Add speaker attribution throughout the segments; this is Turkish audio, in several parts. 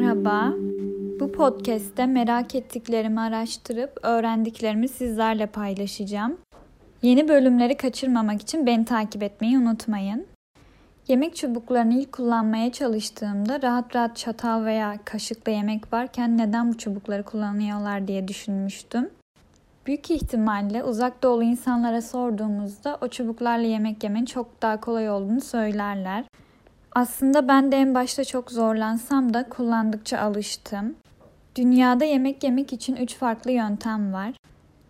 Speaker 1: merhaba. Bu podcast'te merak ettiklerimi araştırıp öğrendiklerimi sizlerle paylaşacağım. Yeni bölümleri kaçırmamak için beni takip etmeyi unutmayın. Yemek çubuklarını ilk kullanmaya çalıştığımda rahat rahat çatal veya kaşıkla yemek varken neden bu çubukları kullanıyorlar diye düşünmüştüm. Büyük ihtimalle uzak doğulu insanlara sorduğumuzda o çubuklarla yemek yemenin çok daha kolay olduğunu söylerler. Aslında ben de en başta çok zorlansam da kullandıkça alıştım. Dünyada yemek yemek için üç farklı yöntem var.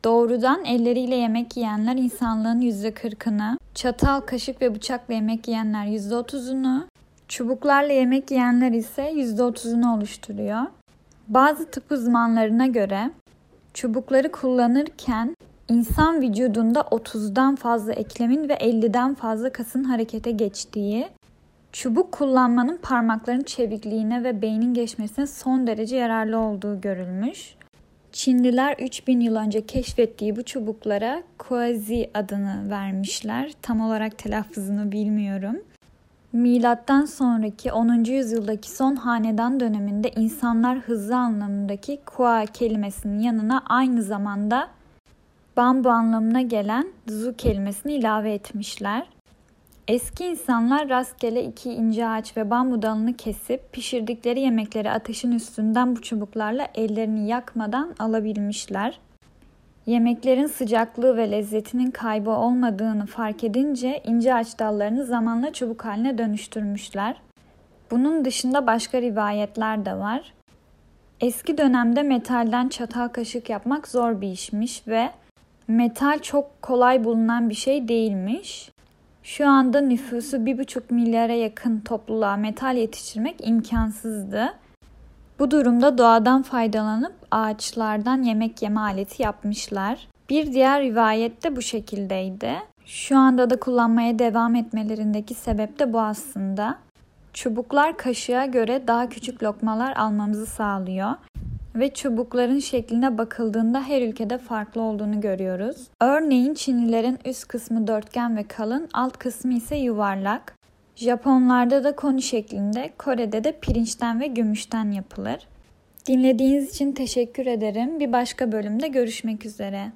Speaker 1: Doğrudan elleriyle yemek yiyenler insanlığın %40'ını, çatal, kaşık ve bıçakla yemek yiyenler %30'unu, çubuklarla yemek yiyenler ise %30'unu oluşturuyor. Bazı tıp uzmanlarına göre çubukları kullanırken insan vücudunda 30'dan fazla eklemin ve 50'den fazla kasın harekete geçtiği, Çubuk kullanmanın parmakların çevikliğine ve beynin geçmesine son derece yararlı olduğu görülmüş. Çinliler 3000 yıl önce keşfettiği bu çubuklara Kuazi adını vermişler. Tam olarak telaffuzunu bilmiyorum. Milattan sonraki 10. yüzyıldaki son hanedan döneminde insanlar hızlı anlamındaki kua kelimesinin yanına aynı zamanda bambu anlamına gelen zu kelimesini ilave etmişler. Eski insanlar rastgele iki ince ağaç ve bambu dalını kesip pişirdikleri yemekleri ateşin üstünden bu çubuklarla ellerini yakmadan alabilmişler. Yemeklerin sıcaklığı ve lezzetinin kaybı olmadığını fark edince ince ağaç dallarını zamanla çubuk haline dönüştürmüşler. Bunun dışında başka rivayetler de var. Eski dönemde metalden çatal kaşık yapmak zor bir işmiş ve metal çok kolay bulunan bir şey değilmiş. Şu anda nüfusu 1,5 milyara yakın topluluğa metal yetiştirmek imkansızdı. Bu durumda doğadan faydalanıp ağaçlardan yemek yeme aleti yapmışlar. Bir diğer rivayet de bu şekildeydi. Şu anda da kullanmaya devam etmelerindeki sebep de bu aslında. Çubuklar kaşığa göre daha küçük lokmalar almamızı sağlıyor ve çubukların şekline bakıldığında her ülkede farklı olduğunu görüyoruz. Örneğin Çinlilerin üst kısmı dörtgen ve kalın, alt kısmı ise yuvarlak. Japonlarda da koni şeklinde, Kore'de de pirinçten ve gümüşten yapılır. Dinlediğiniz için teşekkür ederim. Bir başka bölümde görüşmek üzere.